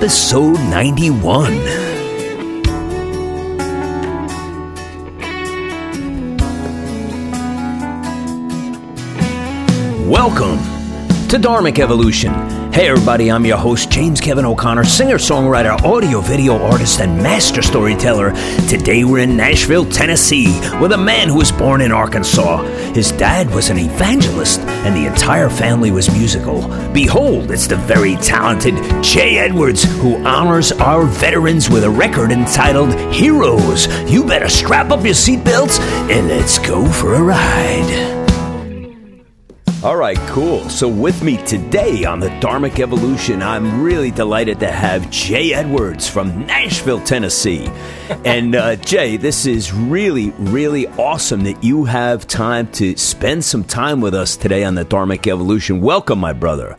episode 91. Welcome to Dharmic Evolution. Hey, everybody, I'm your host, James Kevin O'Connor, singer, songwriter, audio video artist, and master storyteller. Today, we're in Nashville, Tennessee, with a man who was born in Arkansas. His dad was an evangelist, and the entire family was musical. Behold, it's the very talented J Edwards who honors our veterans with a record entitled Heroes. You better strap up your seatbelts and let's go for a ride. All right, cool. So, with me today on the Dharmic Evolution, I'm really delighted to have J Edwards from Nashville, Tennessee. and, uh, Jay, this is really, really awesome that you have time to spend some time with us today on the Dharmic Evolution. Welcome, my brother.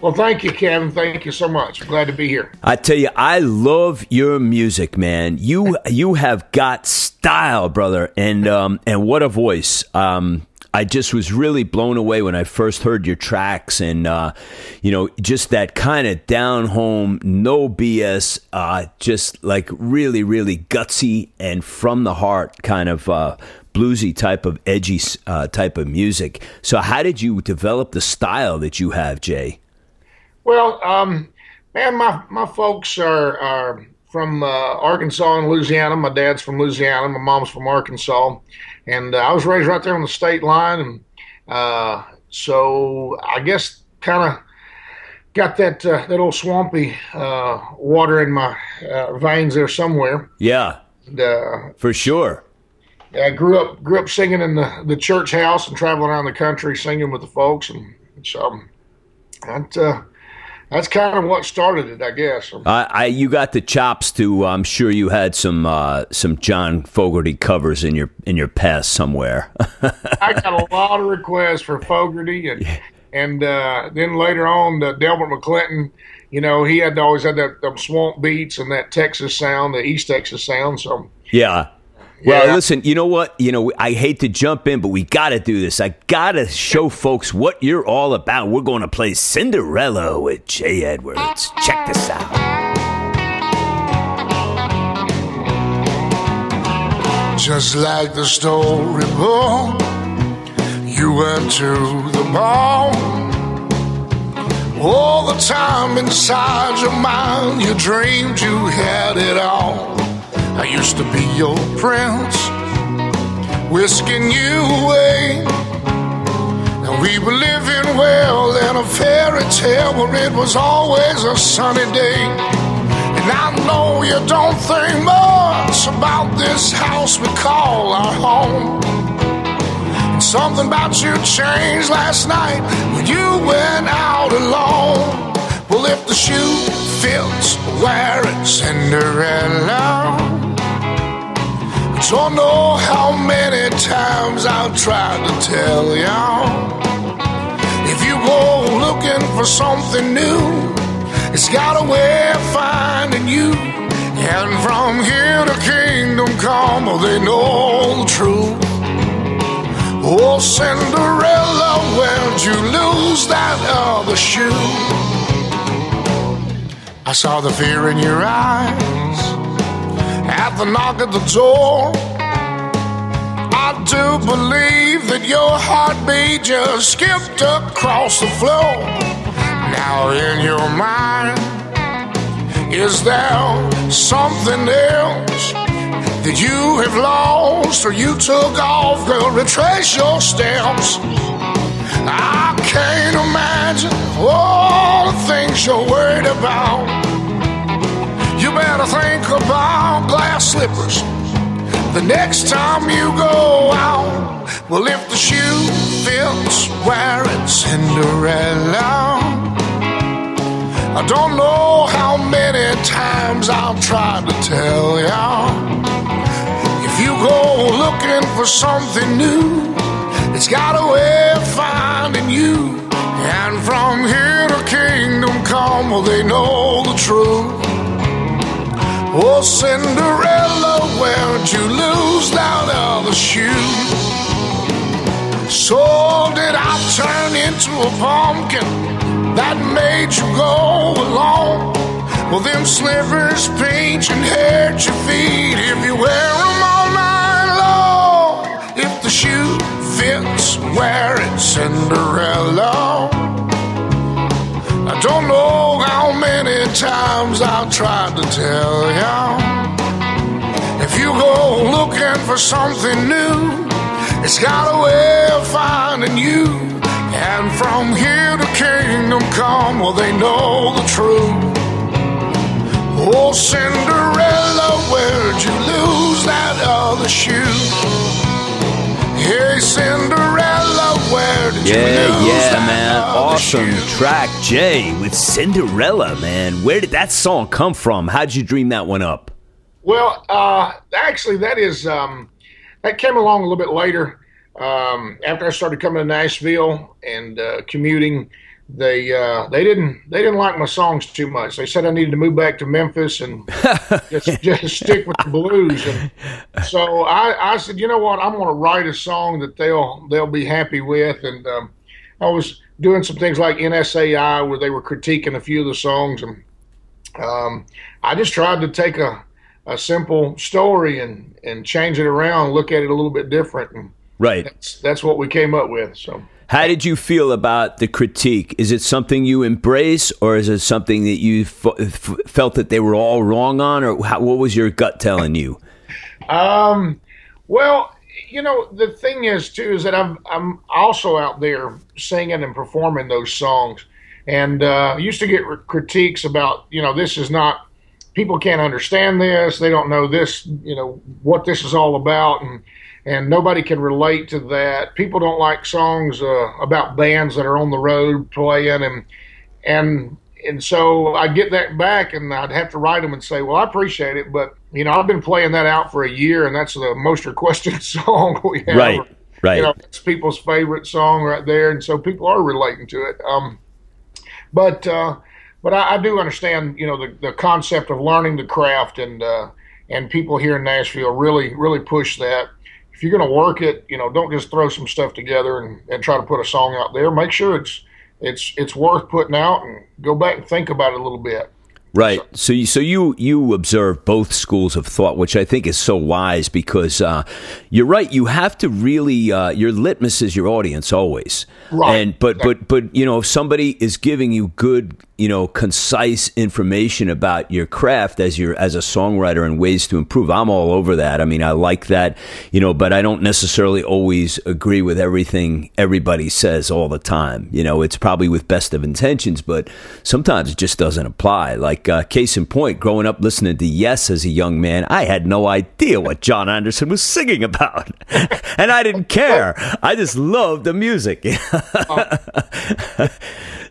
Well, thank you, Kevin. Thank you so much. glad to be here. I tell you, I love your music, man. You you have got style, brother, and um, and what a voice. Um, I just was really blown away when I first heard your tracks, and uh, you know, just that kind of down home, no BS, uh, just like really, really gutsy and from the heart kind of uh, bluesy type of edgy uh, type of music. So, how did you develop the style that you have, Jay? Well, um, man, my my folks are are from uh, Arkansas and Louisiana. My dad's from Louisiana. My mom's from Arkansas and uh, I was raised right there on the state line, and uh, so I guess kind of got that uh, that old swampy uh, water in my uh, veins there somewhere. Yeah, and, for sure. I grew up grew up singing in the, the church house and traveling around the country singing with the folks, and so that that's kind of what started it, I guess. I, I, you got the chops to. I'm sure you had some uh, some John Fogerty covers in your in your past somewhere. I got a lot of requests for Fogerty, and yeah. and uh, then later on, the Delbert McClinton. You know, he had always had that them swamp beats and that Texas sound, the East Texas sound. So yeah, well, yeah. listen, you know what? You know, I hate to jump in, but we got to do this. I got to show folks what you're all about. We're going to play Cinderella with Jay Edwards. Check this out. Just like the story book, you went to the ball. All the time inside your mind, you dreamed you had it all. I used to be your prince, whisking you away. And we were living well in a fairy tale where it was always a sunny day. And I know you don't think much about this house we call our home. And something about you changed last night when you went out alone. Well, if the shoe fits, wear it, Cinderella. Don't know how many times I've tried to tell you. If you go looking for something new, it's got a way of finding you. And from here to kingdom come, they know the truth. Oh, Cinderella, where'd you lose that other shoe? I saw the fear in your eyes at the knock at the door. I do believe that your heartbeat just skipped across the floor. Now, in your mind, is there something else that you have lost or you took off? Girl, retrace your steps. I can't imagine all the things you're worried about. Slippers the next time you go out. Well, if the shoe fits, wear it, Cinderella. I don't know how many times I've tried to tell ya. If you go looking for something new, it's got a way of finding you. And from here to kingdom come, well, they know the truth. Oh, Cinderella, where'd you lose that other shoe? So did I turn into a pumpkin that made you go alone? Well, them slippers pinch and hurt your feet if you wear them all night long. If the shoe fits, wear it, Cinderella. I don't know how many times I've tried to tell ya. If you go looking for something new, it's got a way of finding you. And from here to kingdom come, well, they know the truth. Oh, Cinderella, where'd you lose that other shoe? Hey, Cinderella, you Yeah, lose yeah, that man. Awesome track, Jay, with Cinderella, man. Where did that song come from? How'd you dream that one up? Well, uh, actually, that is um, that came along a little bit later. Um, after I started coming to Nashville and uh, commuting, they uh, they didn't they didn't like my songs too much. They said I needed to move back to Memphis and just, just stick with the blues. And so I, I said, you know what, I'm going to write a song that they'll they'll be happy with. And um, I was doing some things like NSAI where they were critiquing a few of the songs, and um, I just tried to take a a simple story and and change it around, look at it a little bit different, and Right. that's that's what we came up with. So. How did you feel about the critique? Is it something you embrace, or is it something that you f- f- felt that they were all wrong on, or how, what was your gut telling you? Um, well, you know, the thing is too is that I'm I'm also out there singing and performing those songs, and uh, I used to get r- critiques about you know this is not people can't understand this, they don't know this, you know what this is all about, and and nobody can relate to that. People don't like songs uh, about bands that are on the road playing and and and so I'd get that back and I'd have to write them and say, well, I appreciate it, but you know, I've been playing that out for a year and that's the most requested song we have. Right, right. You know, it's people's favorite song right there. And so people are relating to it. Um, but, uh, but I, I do understand, you know, the, the concept of learning the craft and, uh, and people here in Nashville really, really push that. If you're going to work it, you know, don't just throw some stuff together and, and try to put a song out there. Make sure it's, it's, it's worth putting out and go back and think about it a little bit. Right. So you, so you you observe both schools of thought, which I think is so wise because uh, you're right. You have to really uh, your litmus is your audience always. Right. And but but but you know if somebody is giving you good you know concise information about your craft as your as a songwriter and ways to improve, I'm all over that. I mean I like that you know, but I don't necessarily always agree with everything everybody says all the time. You know, it's probably with best of intentions, but sometimes it just doesn't apply. Like uh, case in point, growing up listening to Yes as a young man, I had no idea what Jon Anderson was singing about, and I didn't care. I just loved the music.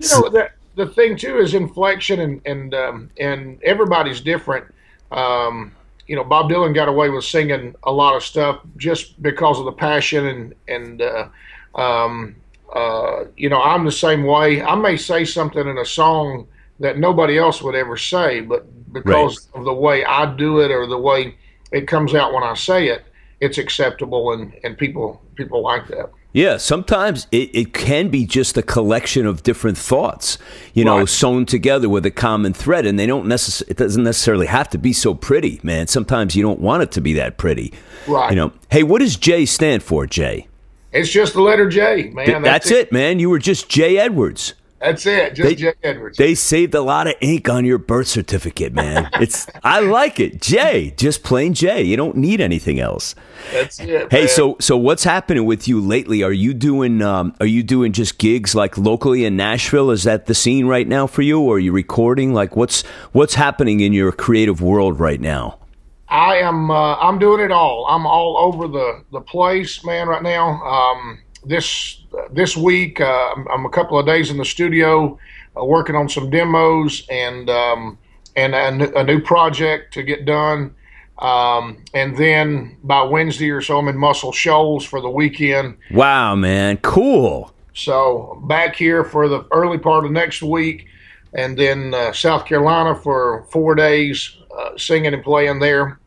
You know, the, the thing too is inflection and and um, and everybody's different. Um, you know, Bob Dylan got away with singing a lot of stuff just because of the passion and and uh, um, uh, you know, I'm the same way. I may say something in a song that nobody else would ever say, but because of the way I do it or the way it comes out when I say it, it's acceptable and and people people like that. Yeah, sometimes it, it can be just a collection of different thoughts, you know, Right. sewn together with a common thread, and they don't necess- It doesn't necessarily have to be so pretty, man. Sometimes you don't want it to be that pretty, Right. You know. Hey, what does J stand for, Jay? It's just the letter J, man. Th- that's it, man. You were just J Edwards. That's it. Just They- J Edwards. They saved a lot of ink on your birth certificate, man. It's I like it, Jay. Just plain Jay. You don't need anything else. That's it. Hey, man. so so what's happening with you lately? Are you doing um, are you doing just gigs like locally in Nashville? Is that the scene right now for you, or are you recording? Like what's what's happening in your creative world right now? I am. Uh, I'm doing it all. I'm all over the the place, man. Right now. Um, this this week, uh, I'm, I'm a couple of days in the studio, uh, working on some demos and um, and a, new project to get done. Um, and then by Wednesday or so, I'm in Muscle Shoals for the weekend. Wow, man, cool. So back here for the early part of next week, and then uh, South Carolina for four days, uh, singing and playing there.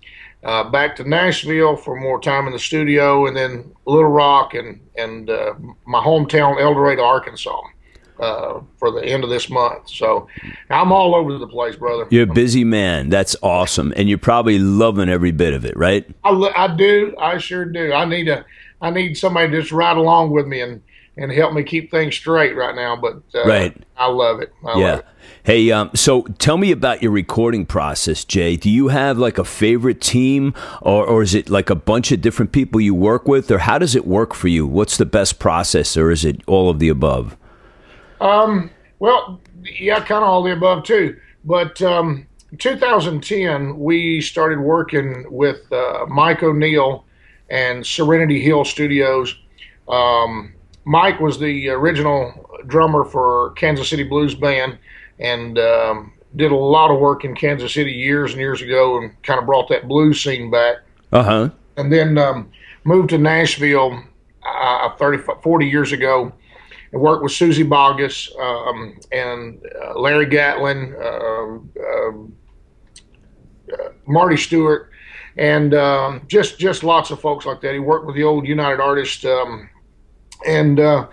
Uh, back to Nashville for more time in the studio, and then Little Rock and and uh, my hometown El Dorado, Arkansas. uh, for the end of this month. So I'm all over the place, brother. You're a busy man. That's awesome, and you're probably loving every bit of it, right? I, I do. I sure do. I need a I need somebody to just ride along with me and and help me keep things straight right now. But uh, right, I love it. I yeah. Love it. Hey, um, so tell me about your recording process, Jay. Do you have like a favorite team, or, or is it like a bunch of different people you work with, or how does it work for you? What's the best process, or is it all of the above? Um, well, yeah, kind of all the above too. But um, 2010, we started working with uh, Mike O'Neill and Serenity Hill Studios. Um, Mike was the original drummer for Kansas City Blues Band and um, did a lot of work in Kansas City years and years ago and kind of brought that blues scene back. Uh huh. And then um, moved to Nashville uh, 30, 40 years ago and worked with Suzy Bogguss um, and uh, Larry Gatlin, uh, um, uh, Marty Stuart, and um, just just lots of folks like that. He worked with the old United Artists, um, and uh,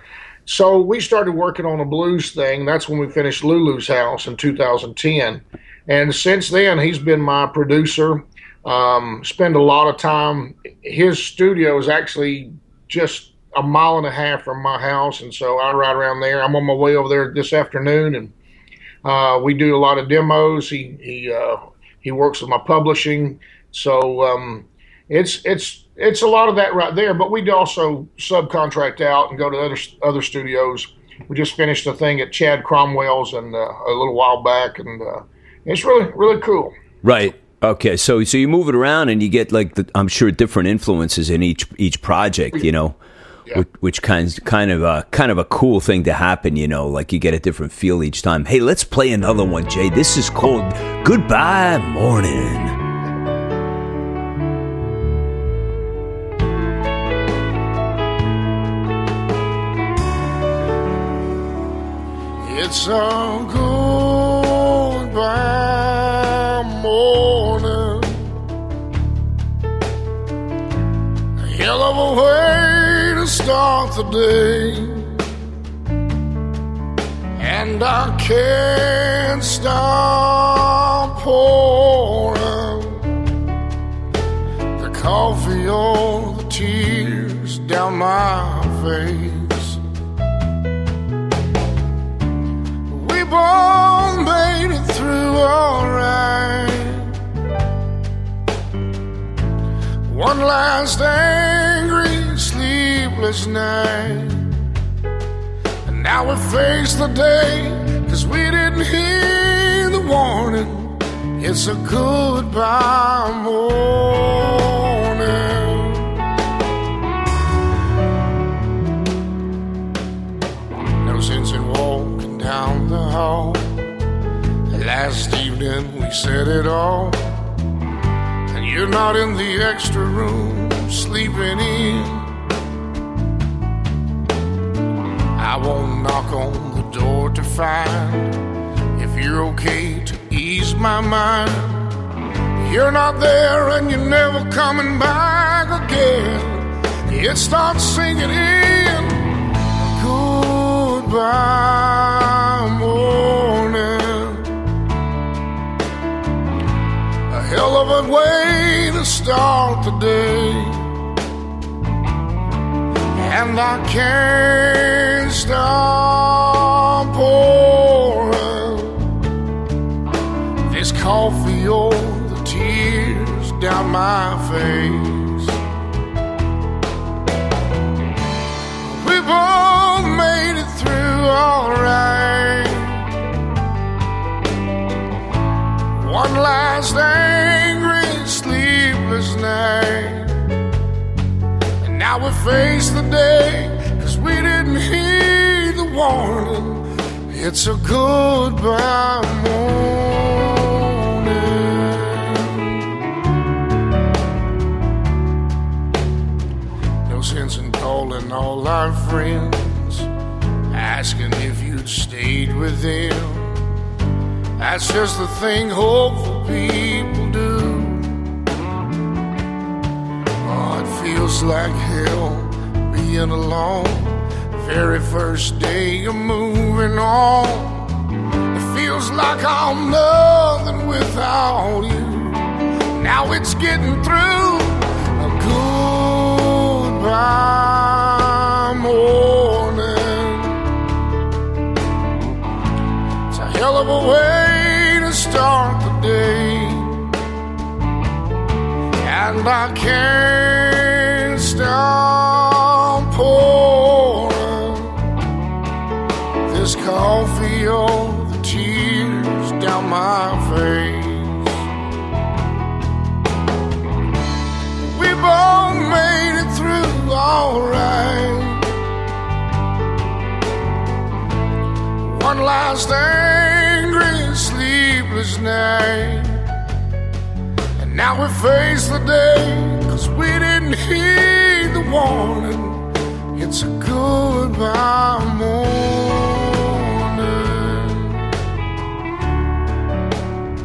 so we started working on a blues thing. That's when we finished Lulu's House in 2010, and since then he's been my producer. Um, spend a lot of time. His studio is actually just a mile and a half from my house, and so I ride around there. I'm on my way over there this afternoon, and uh, we do a lot of demos. He he uh, he works with my publishing, so um, it's it's it's a lot of that right there. But we also subcontract out and go to other other studios. We just finished a thing at Chad Cromwell's and uh, a little while back, and uh, it's really really cool. Right. Okay. So so you move it around and you get like the, I'm sure different influences in each each project. You know. Yeah. Which, which kind kind of a kind of a cool thing to happen, you know, like you get a different feel each time. Hey, let's play another one, Jay. This is called "Goodbye Morning." It's a goodbye morning. A hell of a way to start the day. And I can't stop pouring the coffee or the tears down my face. We made it through alright. One last angry, sleepless night. And now we face the day, cause we didn't hear the warning. It's a goodbye morning. Hall. Last evening we said it all. And you're not in the extra room sleeping in. I won't knock on the door to find if you're okay to ease my mind. You're not there and you're never coming back again. It starts singing in. Goodbye morning. A hell of a way to start the day. And I can't stop pouring this coffee or the tears down my face. We both made it through alright. One last angry, sleepless night. And now we face the day, cause we didn't heed the warning. It's a goodbye morning. No sense in calling all our friends, asking if you'd stayed with them. That's just the thing hopeful people do. Oh, it feels like hell being alone. very first day of moving on. It feels like I'm nothing without you. Now it's getting through a goodbye morning. It's a hell of a way And I can't stop pouring this coffee or the tears down my face. We both made it through alright. One last angry, sleepless night. Now we face the day, cause we didn't heed the warning. It's a goodbye morning.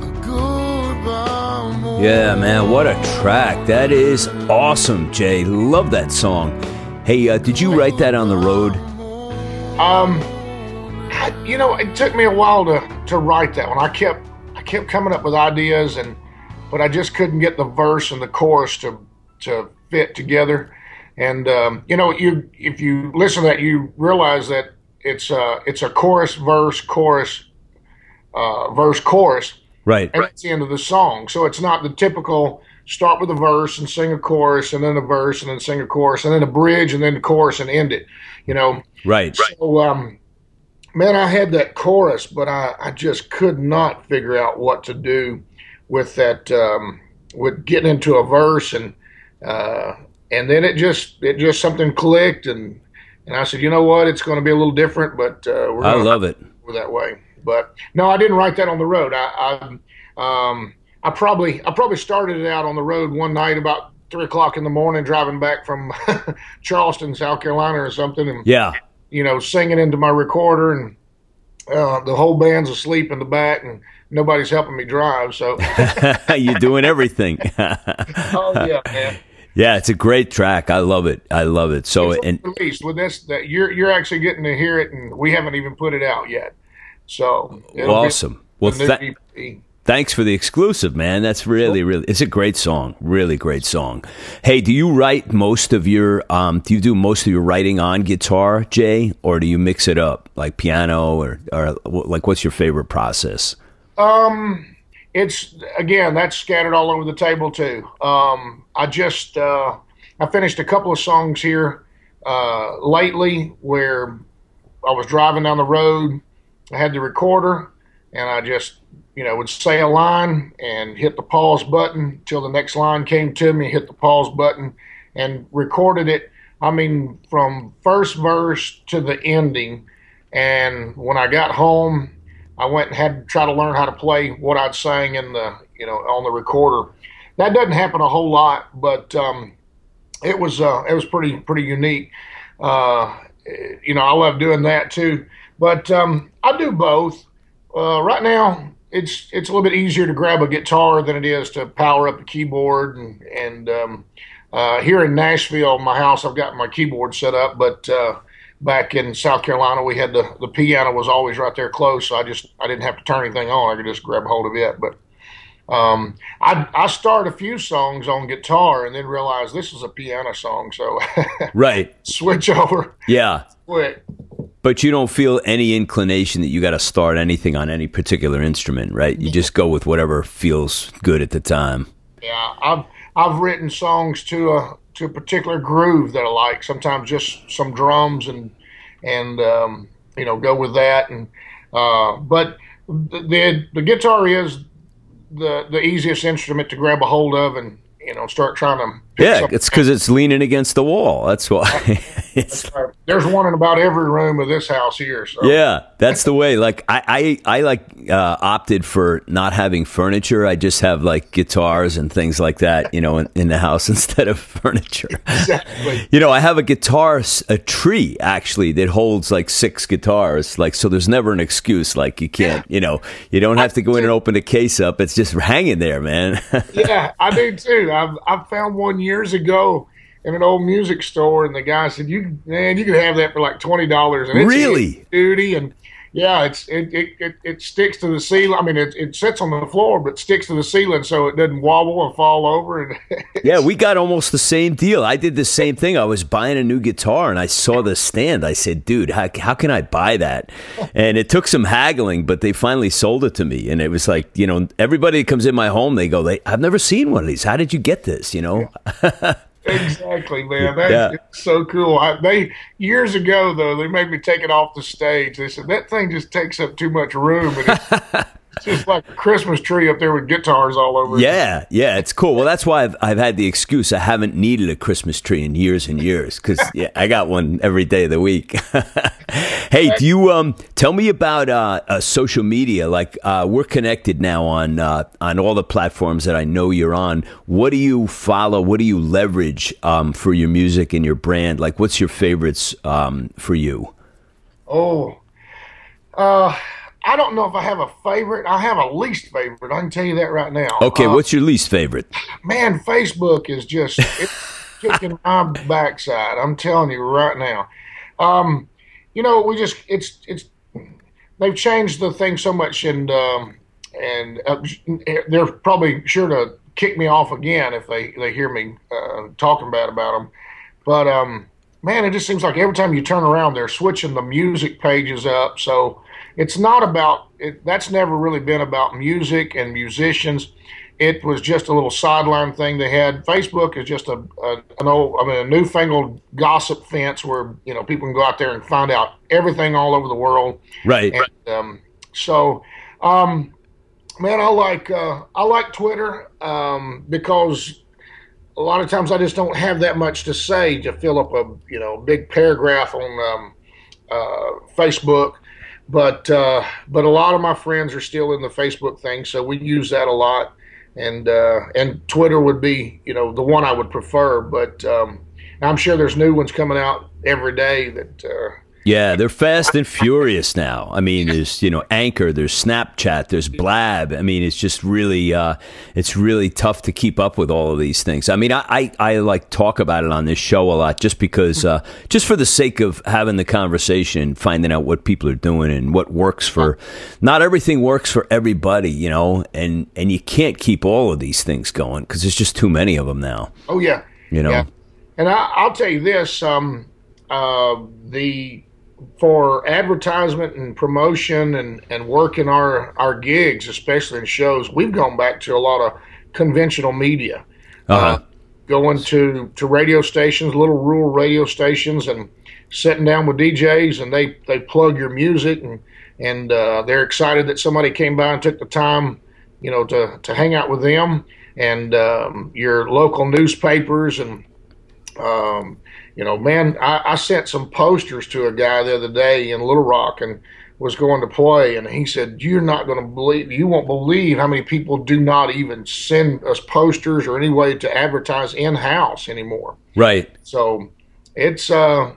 A goodbye morning. Yeah, man, what a track. That is awesome, Jay. Love that song. Hey, uh, did you write that on the road? Um, I, you know, it took me a while to to write that one. I kept I kept coming up with ideas, and but I just couldn't get the verse and the chorus to to fit together. And um, you know, you if you listen to that, you realize that it's uh it's a chorus, verse, chorus, uh, verse, chorus, Right. and that's the end of the song. So it's not the typical start with a verse and sing a chorus and then a verse and then sing a chorus and then a bridge and then the chorus and end it. You know. Right. So, um, man, I had that chorus, but I, I just could not figure out what to do with that, um, with getting into a verse and, uh, and then it just, it just something clicked and, and I said, you know what, it's going to be a little different, but, uh, we're I love it. that way. But no, I didn't write that on the road. I, I, um, I probably, I probably started it out on the road one night about three o'clock in the morning, driving back from Charleston, South Carolina, or something, and Yeah. you know, singing into my recorder, and uh, the whole band's asleep in the back, and nobody's helping me drive. So, You're doing everything. oh yeah, man. yeah, it's a great track. I love it. I love it. So, It's and released with this that you're you're actually getting to hear it, and we haven't even put it out yet. So awesome. Well, the new tha- EP. thanks for the exclusive, man. That's really, really, it's a great song. Really great song. Hey, do you write most of your, um, do you do most of your writing on guitar, Jay, or do you mix it up like piano or, or like what's your favorite process? Um, it's again that's scattered all over the table too. Um, I just uh, I finished a couple of songs here uh, lately where I was driving down the road. I had the recorder, and I just you know would say a line and hit the pause button till the next line came to me. Hit the pause button and recorded it. I mean, from first verse to the ending. And when I got home, I went and had to try to learn how to play what I'd sang in the you know on the recorder. That doesn't happen a whole lot, but um, it was uh, it was pretty pretty unique. Uh, you know, I love doing that too. But um, I do both. Uh, right now, it's it's a little bit easier to grab a guitar than it is to power up a keyboard and and um, uh, here in Nashville, my house, I've got my keyboard set up, but uh, back in South Carolina, we had the the piano was always right there close, so I just I didn't have to turn anything on. I could just grab hold of it. But um, I I start a few songs on guitar and then realize this is a piano song, so Right. switch over Yeah. quick. But you don't feel any inclination that you got to start anything on any particular instrument, right? You just go with whatever feels good at the time. Yeah, I've I've written songs to a to a particular groove that I like. Sometimes just some drums and and um, you know go with that. And uh, but the, the the guitar is the the easiest instrument to grab a hold of and you know start trying to. Yeah, it's because it's leaning against the wall. That's why. There's one in about every room of this house here. So. yeah, that's the way. Like I, I, I like uh, opted for not having furniture. I just have like guitars and things like that, you know, in, in the house instead of furniture. Exactly. You know, I have a guitar, a tree actually that holds like six guitars. Like, so there's never an excuse. Like, you can't, you know, you don't have to go in and open the case up. It's just hanging there, man. yeah, I do too. I've I found one years ago in an old music store, and the guy said, "You man, you could have that for like twenty dollars." And it's Really? duty and yeah, it's it, it, it, it sticks to the ceiling. I mean, it, it sits on the floor, but sticks to the ceiling so it doesn't wobble and fall over. And Yeah, we got almost the same deal. I did the same thing. I was buying a new guitar and I saw the stand. I said, dude, how, how can I buy that? And it took some haggling, but they finally sold it to me. And it was like, you know, everybody that comes in my home, they go, they, I've never seen one of these. How did you get this? You know? exactly, man, that's Yeah. so cool. I, they years ago though, they made me take it off the stage. They said that thing just takes up too much room, and it's, just like a Christmas tree up there with guitars all over. it. Yeah, yeah, it's cool. Well, that's why I've, I've had the excuse I haven't needed a Christmas tree in years and years because yeah, I got one every day of the week. hey, do you um tell me about uh, uh social media? Like uh, we're connected now on uh, on all the platforms that I know you're on. What do you follow? What do you leverage um, for your music and your brand? Like, what's your favorites um, for you? Oh, uh, I don't know if I have a favorite. I have a least favorite. I can tell you that right now. Okay, Uh, what's your least favorite? man, Facebook is just it's kicking my backside. I'm telling you right now. Um, you know, we just it's it's they've changed the thing so much, and um, and uh, they're probably sure to kick me off again if they they hear me uh, talking bad about them. But um, man, it just seems like every time you turn around, they're switching the music pages up. So it's not about it, that's never really been about music and musicians. It was just a little sideline thing they had. Facebook is just a, a an old, I mean, a newfangled gossip fence where you know people can go out there and find out everything all over the world. Right. And um, so, um, man, I like uh, I like Twitter um, because a lot of times I just don't have that much to say to fill up a you know big paragraph on um, uh, Facebook. But uh, but a lot of my friends are still in the Facebook thing, so we use that a lot. And uh, and Twitter would be you know the one I would prefer, but um, I'm sure there's new ones coming out every day that uh, Yeah, they're fast and furious now. I mean, there's you know Anchor, there's Snapchat, there's Blab. I mean, it's just really, uh, it's really tough to keep up with all of these things. I mean, I, I, I like talk about it on this show a lot, just because, uh, just for the sake of having the conversation, finding out what people are doing and what works for. Not everything works for everybody, you know, and and you can't keep all of these things going because there's just too many of them now. Oh yeah, You know. Yeah. And I, I'll tell you this: um, uh, the for advertisement and promotion and and working our our gigs, especially in shows, we've gone back to a lot of conventional media. Uh-huh. going to to radio stations, little rural radio stations, and sitting down with DJs, and they they plug your music, and and uh, they're excited that somebody came by and took the time, you know, to to hang out with them, and um, your local newspapers, and um, you know, man, I, I sent some posters to a guy the other day in Little Rock, and was going to play, and he said, "You're not going to believe, you won't believe how many people do not even send us posters or any way to advertise in house anymore." Right. So it's, uh,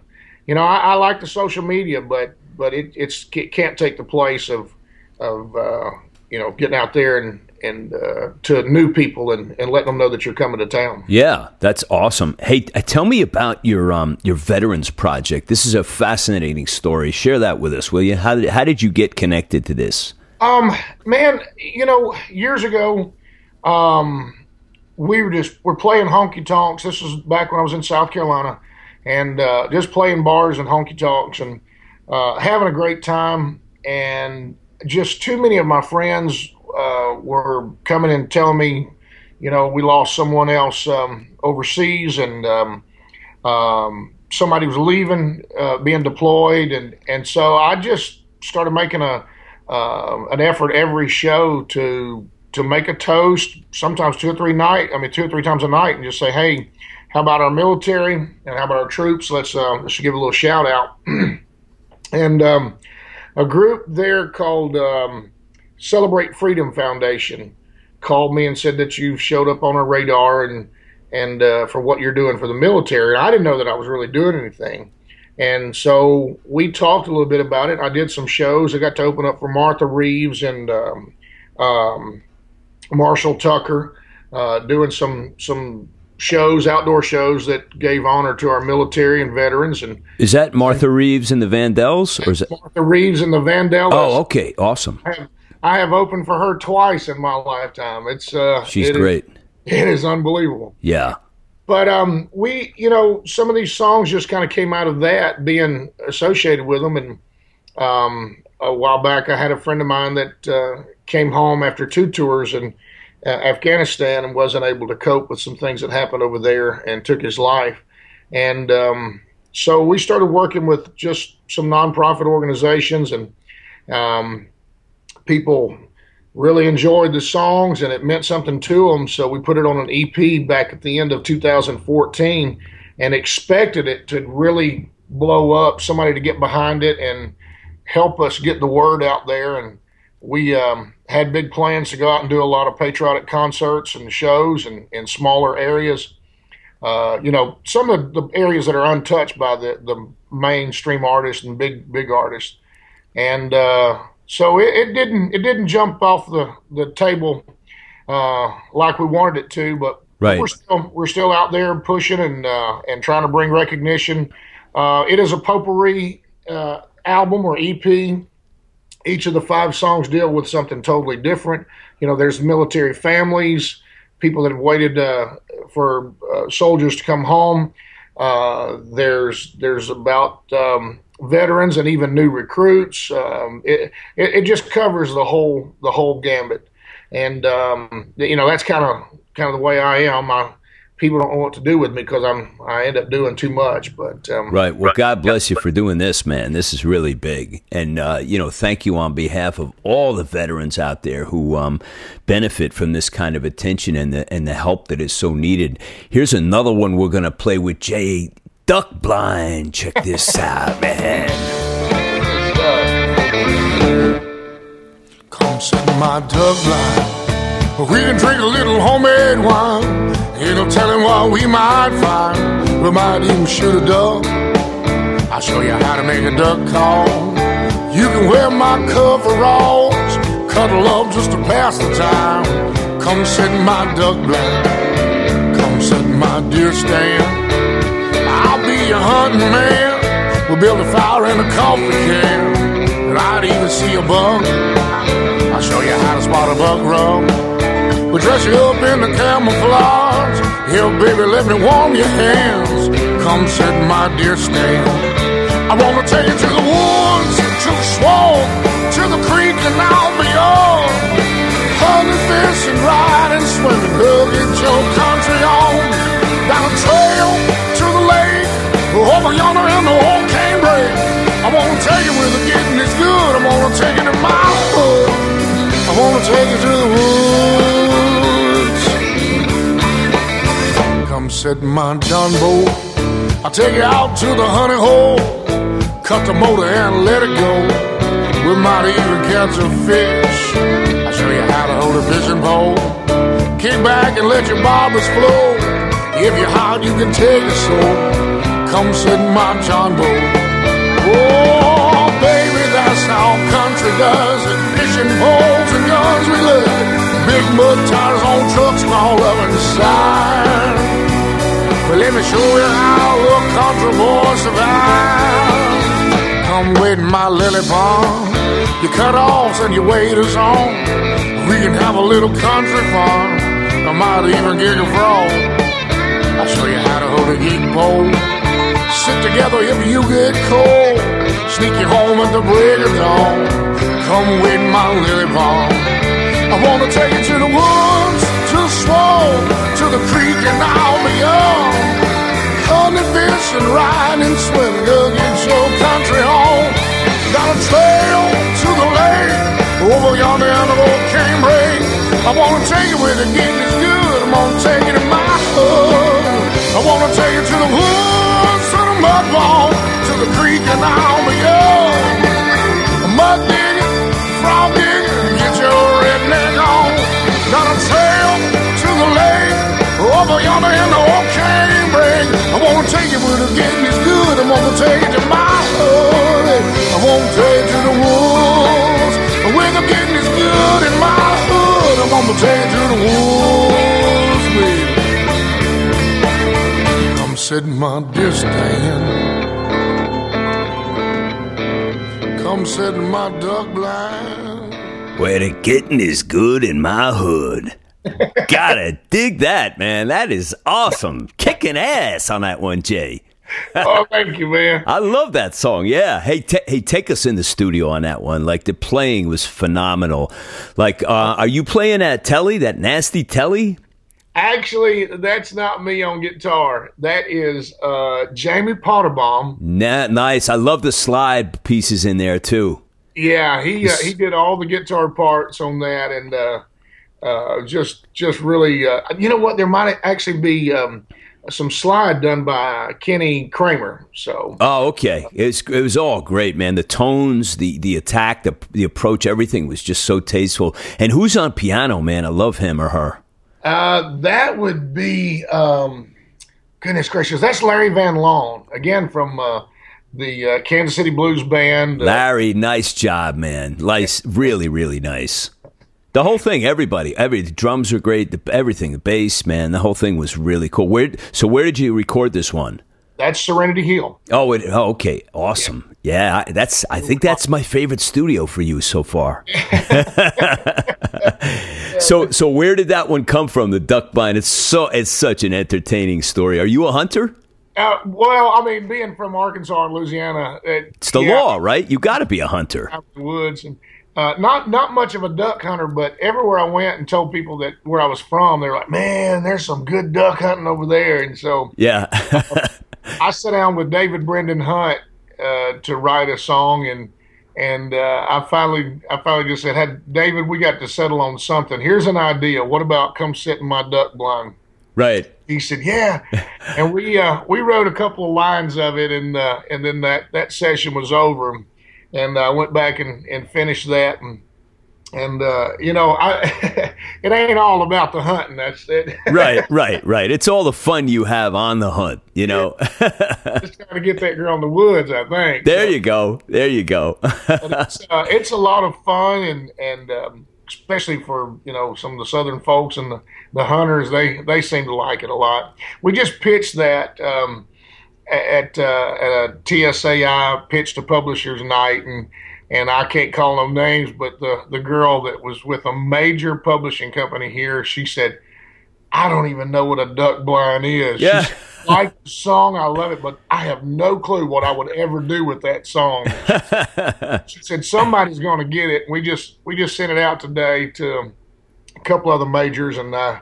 you know, I, I like the social media, but but it it's it can't take the place of of uh, you know getting out there and and uh, to new people and, and letting them know that you're coming to town. Yeah, that's awesome. Hey, uh, tell me about your um your veterans project. This is a fascinating story. Share that with us, will you? How did how did you get connected to this? Um, man, you know, years ago, um, we were just we're playing honky tonks. This was back when I was in South Carolina, and uh, just playing bars and honky tonks and uh, having a great time. And just too many of my friends uh, were coming and telling me, you know, we lost someone else um, overseas, and um, um, somebody was leaving, uh, being deployed, and and so I just started making a uh, an effort every show to to make a toast, sometimes two or three night, I mean two or three times a night, and just say, hey, how about our military and how about our troops? Let's uh, let's give a little shout out. and um, a group there called um, Celebrate Freedom Foundation called me and said that you've showed up on our radar and and uh, for what you're doing for the military. And I didn't know that I was really doing anything. And so we talked a little bit about it. I did some shows. I got to open up for Martha Reeves and um, um, Marshall Tucker, uh, doing some some shows, outdoor shows that gave honor to our military and veterans. And is that Martha Reeves and the Vandals, or is it Martha Reeves and the Vandells? Oh, okay, awesome. I have, I have opened for her twice in my lifetime. It's uh, she's it great. Is, it is unbelievable. Yeah. But um, we, you know, some of these songs just kind of came out of that being associated with them. And um, a while back, I had a friend of mine that uh, came home after two tours in uh, Afghanistan and wasn't able to cope with some things that happened over there and took his life. And um, so we started working with just some nonprofit organizations and um, people really enjoyed the songs and it meant something to them. So we put it on an EP back at the end of 2014 and expected it to really blow up, somebody to get behind it and help us get the word out there. And we um, had big plans to go out and do a lot of patriotic concerts and shows and in smaller areas. Uh, you know, some of the areas that are untouched by the, the mainstream artists and big, big artists. And, uh, so it, it, didn't it didn't jump off the the table uh, like we wanted it to, but right. we're still we're still out there pushing and uh, and trying to bring recognition. Uh, it is a potpourri uh, album or EP. Each of the five songs deal with something totally different. You know, there's military families, people that have waited uh, for uh, soldiers to come home. there's there's about um, veterans and even new recruits. Um, it, it, it just covers the whole the whole gambit, and um, you know that's kind of kind of the way I am. I, people don't know what to do with me because I'm I end up doing too much. But um, right, well, God bless you for doing this, man. This is really big, and uh, you know, thank you on behalf of all the veterans out there who um, benefit from this kind of attention and the and the help that is so needed. Here's another one we're gonna play with Jay duck blind. Check this out, man. Come sit my duck blind. We can drink a little homemade wine. Ain't no telling what we might find. We might even shoot a duck. I'll show you how to make a duck call. You can wear my coveralls. Cuddle up just to pass the time. Come sit my duck blind. Come sit my deer stand. I'll hunting man. We'll build a fire in a coffee can. And I'd even see a bug. I'll show you how to spot a buck rub. We'll dress you up in the camouflage. Here, baby, let me warm your hands. Come sit my dear stand. I wanna take you to the woods, to the swamp, to the creek and out beyond. Hunting, fishing, riding, swimming, girl, get your country on. Down a over yonder in the old cane break. I wanna take you where the getting is good. I wanna take you to my hood. I wanna take you to the woods. Come sit my boat. I'll take you out to the honey hole. Cut the motor and let it go. We might even catch a fish. I'll show you how to hold a fishing pole. Kick back and let your bobbers flow. If you're hot, you can take a soul. Come sit in my John boat. Oh, baby, that's how country does it. Fishing poles and guns we love. Big mud tires on trucks and all of inside. Well, let me show you how a country boy survives. Come wait in my lily pond. You cut offs and your waders on. We can have a little country farm. I might even get a frog. I'll show you how to hold a gig pole. Sit together if you get cold. Sneak you home at the break of dawn. Come wait in my lily pond. I wanna take you to the woods, to the swamp, to the creek and I'll be young. Hunting, fishing, riding, swimming, girl, get your country home. Got a trail to the lake, over yonder in the old break. I wanna take you where the getting is good. I'm gonna take you to my hood. I wanna take you to the woods, and. Mud digging, frog digging, get your redneck on. Got to the lake, over yonder in the. I wanna take you where the getting is good. I'm gonna take you to my hood. I wanna take you to the woods, where the getting is good in my hood. I'm gonna take you to the woods, baby. sit my dear Come sit in my duck blind. Where the getting is good in my hood. Gotta dig that, man. That is awesome. Kicking ass on that one, Jay. oh, thank you, man. I love that song. Yeah. Hey, ta hey, take us in the studio on that one. Like the playing was phenomenal. Like, uh, are you playing that Tele, that nasty Tele? Actually, that's not me on guitar. That is uh, Jamie Potterbaum. Nah, nice. I love the slide pieces in there too. Yeah, he uh, he did all the guitar parts on that, and uh, uh, just just really, uh, you know what? There might actually be um, some slide done by Kenny Kramer. So oh, okay, it's it was all great, man. The tones, the the attack, the the approach, everything was just so tasteful. And who's on piano, man? I love him or her. Uh, that would be um, goodness gracious. That's Larry Van Loan again from uh, the uh, Kansas City Blues Band. Larry, nice job, man. Nice, really, really nice. The whole thing, everybody, every the drums are great. The, everything, the bass, man, the whole thing was really cool. Where? So, where did you record this one? That's Serenity Hill. Oh, it, oh okay, awesome. Yeah. yeah, that's. I think that's my favorite studio for you so far. so, so where did that one come from? The duck blind. It's so. It's such an entertaining story. Are you a hunter? Uh, well, I mean, being from Arkansas and Louisiana, it, it's the yeah, law, right? You got to be a hunter. Out the woods and. Uh, not not much of a duck hunter, but everywhere I went and told people that where I was from, they're like, "Man, there's some good duck hunting over there." And so, yeah, I sat down with David Brendan Hunt uh, to write a song, and and uh, I finally I finally just said, "Hey, David, we got to settle on something. Here's an idea. What about come sit in my duck blind?" Right. He said, "Yeah," and we uh, we wrote a couple of lines of it, and uh, and then that that session was over and I went back and, and finished that. And and uh, you know I it ain't all about the hunting that's it. Right right right. It's all the fun you have on the hunt you know? Just trying to get that girl in the woods I think there so, you go. There you go. It's, uh, it's a lot of fun and and um, especially for you know some of the southern folks and the, the hunters they they seem to like it a lot. We just pitched that um, at, uh, at a NSAI pitched to publishers night, and and I can't call them names, but the the girl that was with a major publishing company here, she said, "I don't even know what a duck blind is." Yeah. like the song, I love it, but I have no clue what I would ever do with that song. she said somebody's going to get it. We just we just sent it out today to a couple other majors, and uh,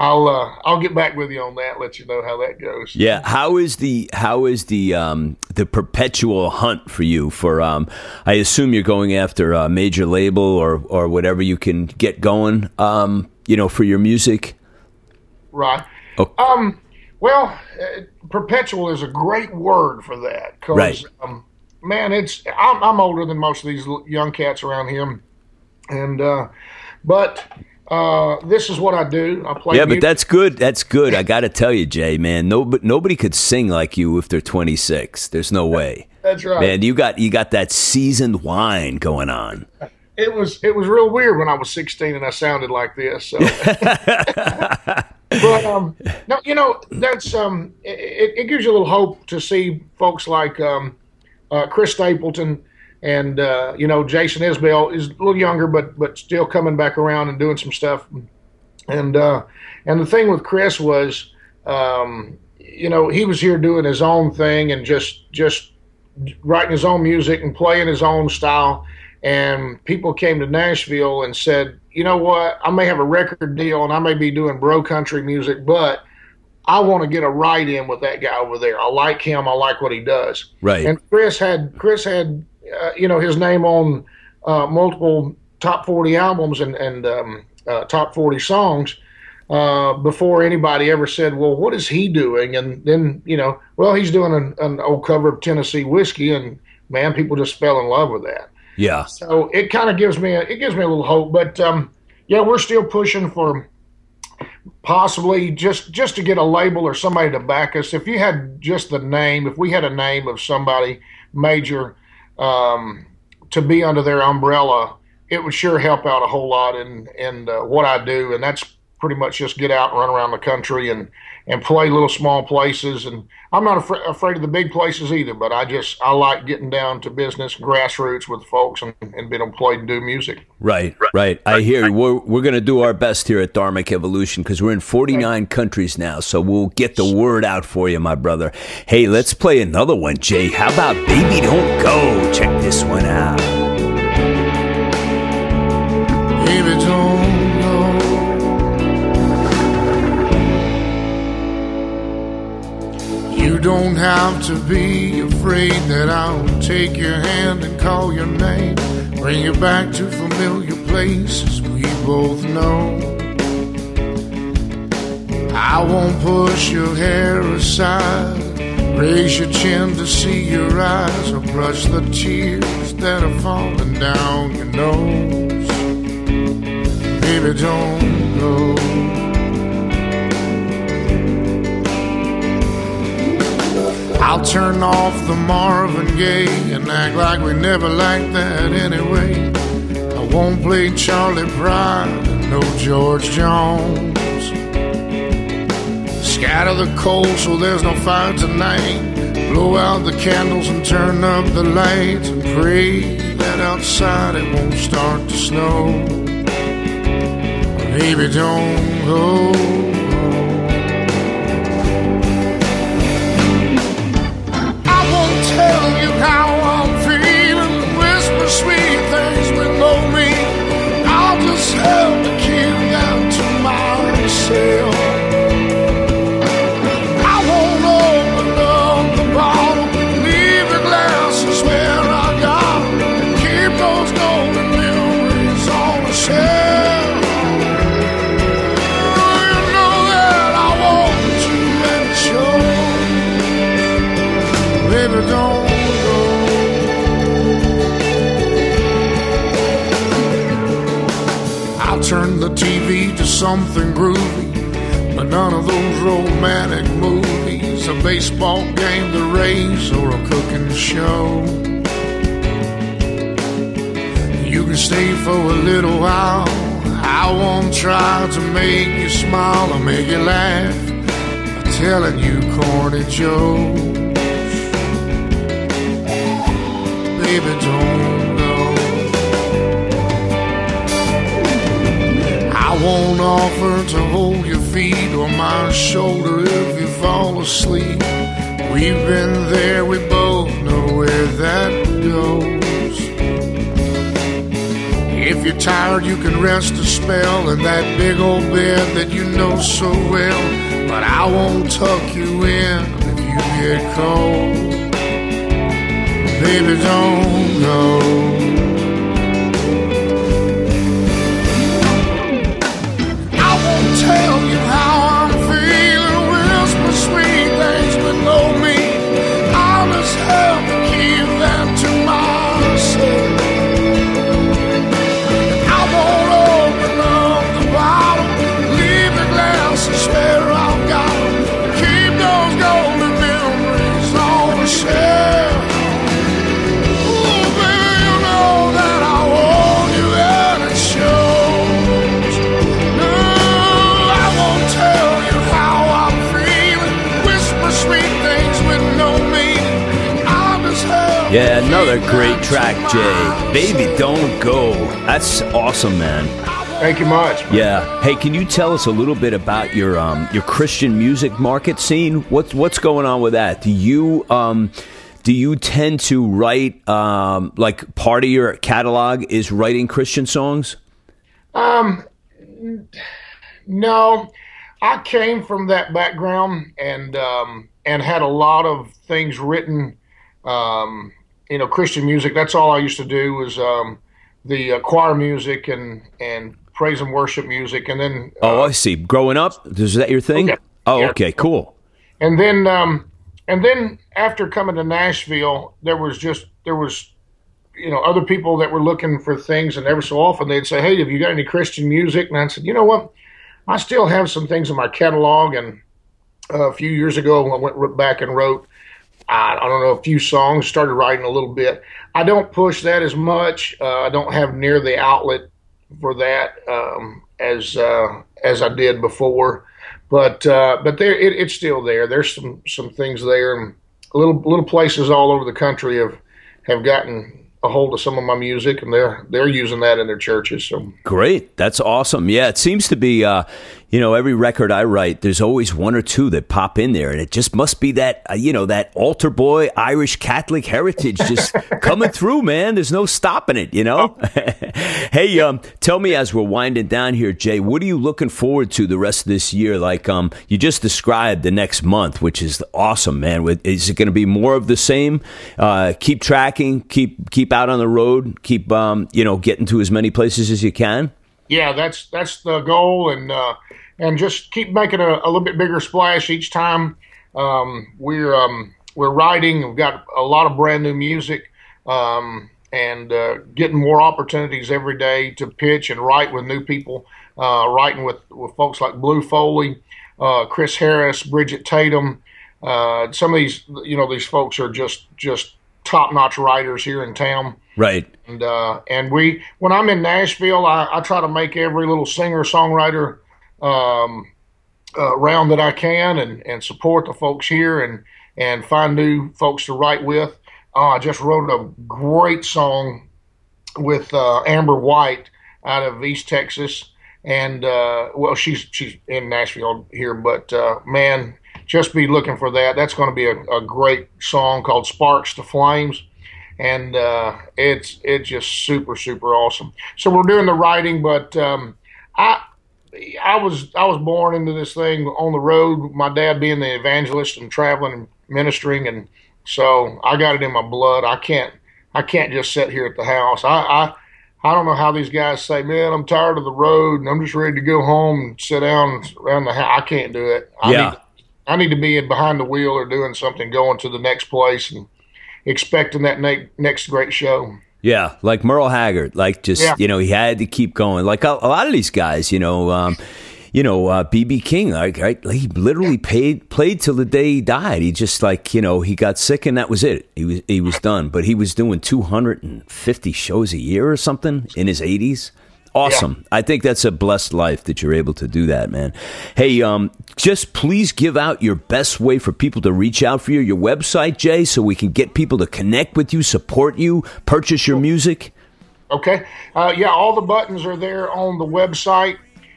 I'll uh, I'll get back with you on that. Let you know how that goes. Yeah, how is the how is the um, the perpetual hunt for you? For um, I assume you're going after a major label or or whatever you can get going. Um, you know, for your music. Right. Oh. Um. Well, uh, perpetual is a great word for that. Cause, right. Um, man, it's I'm, I'm older than most of these young cats around here, and uh, but uh, this is what I do. I play. Yeah, music. but that's good. That's good. I got to tell you, Jay, man. Nobody, nobody could sing like you if they're 26. There's no way. That's right, man. You got you got that seasoned wine going on. It was it was real weird when I was 16 and I sounded like this. So. but um, no, you know that's um, it, it, gives you a little hope to see folks like um, uh, Chris Stapleton and uh, you know Jason Isbell is a little younger, but but still coming back around and doing some stuff. And uh, and the thing with Chris was, um, you know, he was here doing his own thing and just just writing his own music and playing his own style. And people came to Nashville and said, you know what, I may have a record deal and I may be doing bro country music, but I want to get a right in with that guy over there. I like him. I like what he does. Right. And Chris had Chris had uh, you know his name on uh, multiple top 40 albums and, and um, uh, top 40 songs uh, before anybody ever said, well, what is he doing? And then, you know, well, he's doing an, an old cover of Tennessee whiskey and man, people just fell in love with that. Yeah. So it kind of gives me, a, it gives me a little hope, but um, yeah, we're still pushing for possibly just, just to get a label or somebody to back us. If you had just the name, if we had a name of somebody major, um, to be under their umbrella, it would sure help out a whole lot in in uh, what I do, and that's pretty much just get out and run around the country and and play little small places. And I'm not af- afraid of the big places either, but I just I like getting down to business, grassroots with folks, and, and being able to play and do music. Right, right. I hear you. We're we're going to do our best here at Dharmic Evolution because we're in 49 countries now, so we'll get the word out for you, my brother. Hey, let's play another one, Jay. How about "Baby Don't Go"? Check this one out. Don't have to be afraid that I'll take your hand and call your name. Bring you back to familiar places we both know. I won't push your hair aside. Raise your chin to see your eyes or brush the tears that are falling down your nose. Baby, don't go. I'll turn off the Marvin Gaye and act like we never liked that anyway. I won't play Charley Pride and no George Jones. Scatter the coal so there's no fire tonight. Blow out the candles and turn up the lights and pray that outside it won't start to snow. Baby, don't go. Have to keep that to. I something groovy, but none of those romantic movies, a baseball game, the race, or a cooking show. You can stay for a little while. I won't try to make you smile or make you laugh by telling you corny jokes. Baby, don't won't offer to hold your feet or my shoulder if you fall asleep. We've been there, we both know where that goes. If you're tired, you can rest a spell in that big old bed that you know so well. But I won't tuck you in if you get cold. Baby, don't go. Another great track, Jay. Baby, don't go. That's awesome, man. Thank you much. Yeah. Hey, can you tell us a little bit about your um your Christian music market scene? What's what's going on with that? Do you um do you tend to write um like part of your catalog is writing Christian songs? Um, No, I came from that background and um, and had a lot of things written. Um, you know, Christian music. That's all I used to do was um, the uh, choir music and and praise and worship music, and then Oh, I see. Growing up, is that your thing? Yeah. Oh, Yeah. okay, cool. and then um, and then after coming to Nashville, there was just there was you know other people that were looking for things, and every so often they'd say, "Hey, have you got any Christian music?" And I said, "You know what? I still have some things in my catalog." And uh, a few years ago, I went back and wrote. I I don't know a few songs. Started writing a little bit. I don't push that as much. Uh, I don't have near the outlet for that um, as uh, as I did before. but uh, but there it, it's still there. There's some some things there, and little little places all over the country have have gotten a hold of some of my music, and they're they're using that in their churches. So great, that's awesome. Yeah, it seems to be. Uh, you know, every record I write, there's always one or two that pop in there, and it just must be that uh, you know that altar boy Irish Catholic heritage just coming through, man. There's no stopping it, you know. hey, um, tell me as we're winding down here, Jay, what are you looking forward to the rest of this year? Like, um, you just described the next month, which is awesome, man. Is it going to be more of the same? Uh, keep tracking, keep keep out on the road, keep um, you know, getting to as many places as you can. Yeah, that's that's the goal, and. Uh, and just keep making a, a little bit bigger splash each time. Um, we're um, we're writing. We've got a lot of brand new music, um, and uh, getting more opportunities every day to pitch and write with new people. Uh, writing with, with folks like Blue Foley, uh, Chris Harris, Bridget Tatum. Uh, some of these, you know, these folks are just just top notch writers here in town. Right. And uh, and we, when I'm in Nashville, I, I try to make every little singer songwriter um, uh, round that I can and, and support the folks here and, and find new folks to write with. Uh, I just wrote a great song with uh, Amber White out of East Texas. And uh, well, she's she's in Nashville here, but uh, man, just be looking for that. That's going to be a, a, great song called "Sparks to Flames," and uh, it's it's just super super awesome. So we're doing the writing, but um, I I was I was born into this thing on the road. My dad being the evangelist and traveling and ministering, and so I got it in my blood. I can't I can't just sit here at the house. I I, I don't know how these guys say, man, I'm tired of the road and I'm just ready to go home and sit down around the house. I can't do it. I yeah. Need, I need to be in behind the wheel or doing something, going to the next place and expecting that ne- next great show. Yeah, like Merle Haggard, like just yeah. you know he had to keep going. Like a, a lot of these guys, you know, um, you know, BB uh, King, like right, he literally paid played till the day he died. He just like you know he got sick and that was it. He was he was done. But he was doing two hundred and fifty shows a year or something in his eighties. Awesome. Yeah. I think that's a blessed life that you're able to do that, man. Hey, um, just please give out your best way for people to reach out for you, your website, Jay, so we can get people to connect with you, support you, purchase your music. Okay. Uh, yeah, all the buttons are there on the website,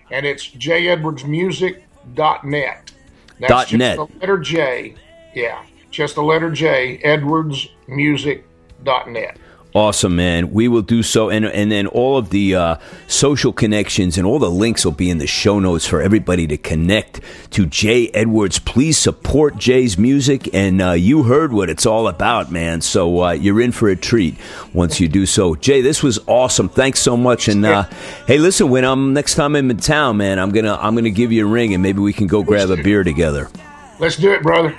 and it's jedwardsmusic.net. That's Dot just net. the letter J. Yeah, just the letter J, edwardsmusic.net. Awesome, man. We will do so, and and then all of the uh, social connections and all the links will be in the show notes for everybody to connect to J Edwards. Please support Jay's music, and uh, you heard what it's all about, man. So uh, you're in for a treat once you do so. Jay, this was awesome. Thanks so much. And uh, hey, listen, when I'm next time I'm in town, man, I'm gonna I'm gonna give you a ring, and maybe we can go grab a beer together. Let's do it, brother.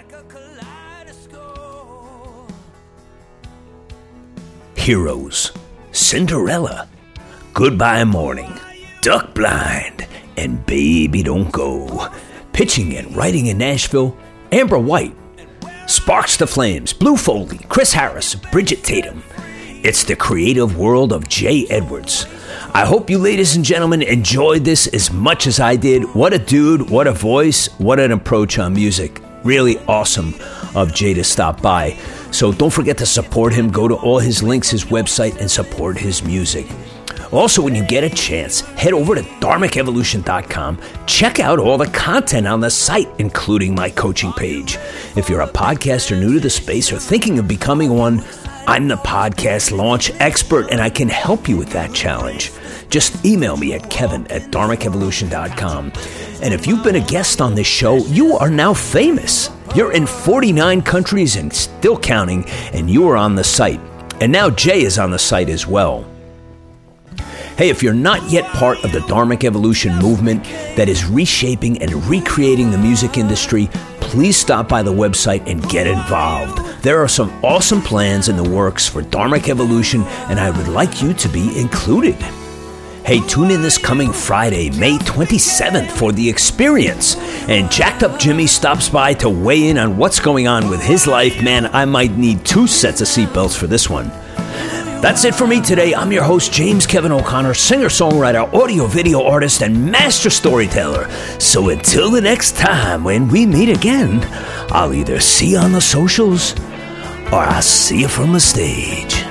Heroes Cinderella, Goodbye Morning, Duck Blind, and Baby Don't Go. Pitching and writing in Nashville, Amber White. Sparks the Flames, Blue Foley, Chris Harris, Bridget Tatum. It's the creative world of J Edwards. I hope you, ladies and gentlemen, enjoyed this as much as I did. What a dude, what a voice, what an approach on music. Really awesome of Jay to stop by. So don't forget to support him. Go to all his links, his website, and support his music. Also, when you get a chance, head over to dharmicevolution.com. Check out all the content on the site, including my coaching page. If you're a podcaster new to the space or thinking of becoming one, I'm the podcast launch expert and I can help you with that challenge. Just email me at kevin at dharmicevolution.com. And if you've been a guest on this show, you are now famous. You're in 49 countries and still counting, and you are on the site. And now Jay is on the site as well. Hey, if you're not yet part of the Dharmic Evolution movement that is reshaping and recreating the music industry, please stop by the website and get involved. There are some awesome plans in the works for Dharmic Evolution, and I would like you to be included. Hey, tune in this coming Friday, May 27th for The Experience. And Jacked Up Jimmy stops by to weigh in on what's going on with his life. Man, I might need two sets of seatbelts for this one. That's it for me today. I'm your host, James Kevin O'Connor, singer songwriter, audio video artist, and master storyteller. So until the next time when we meet again, I'll either see you on the socials or I'll see you from the stage.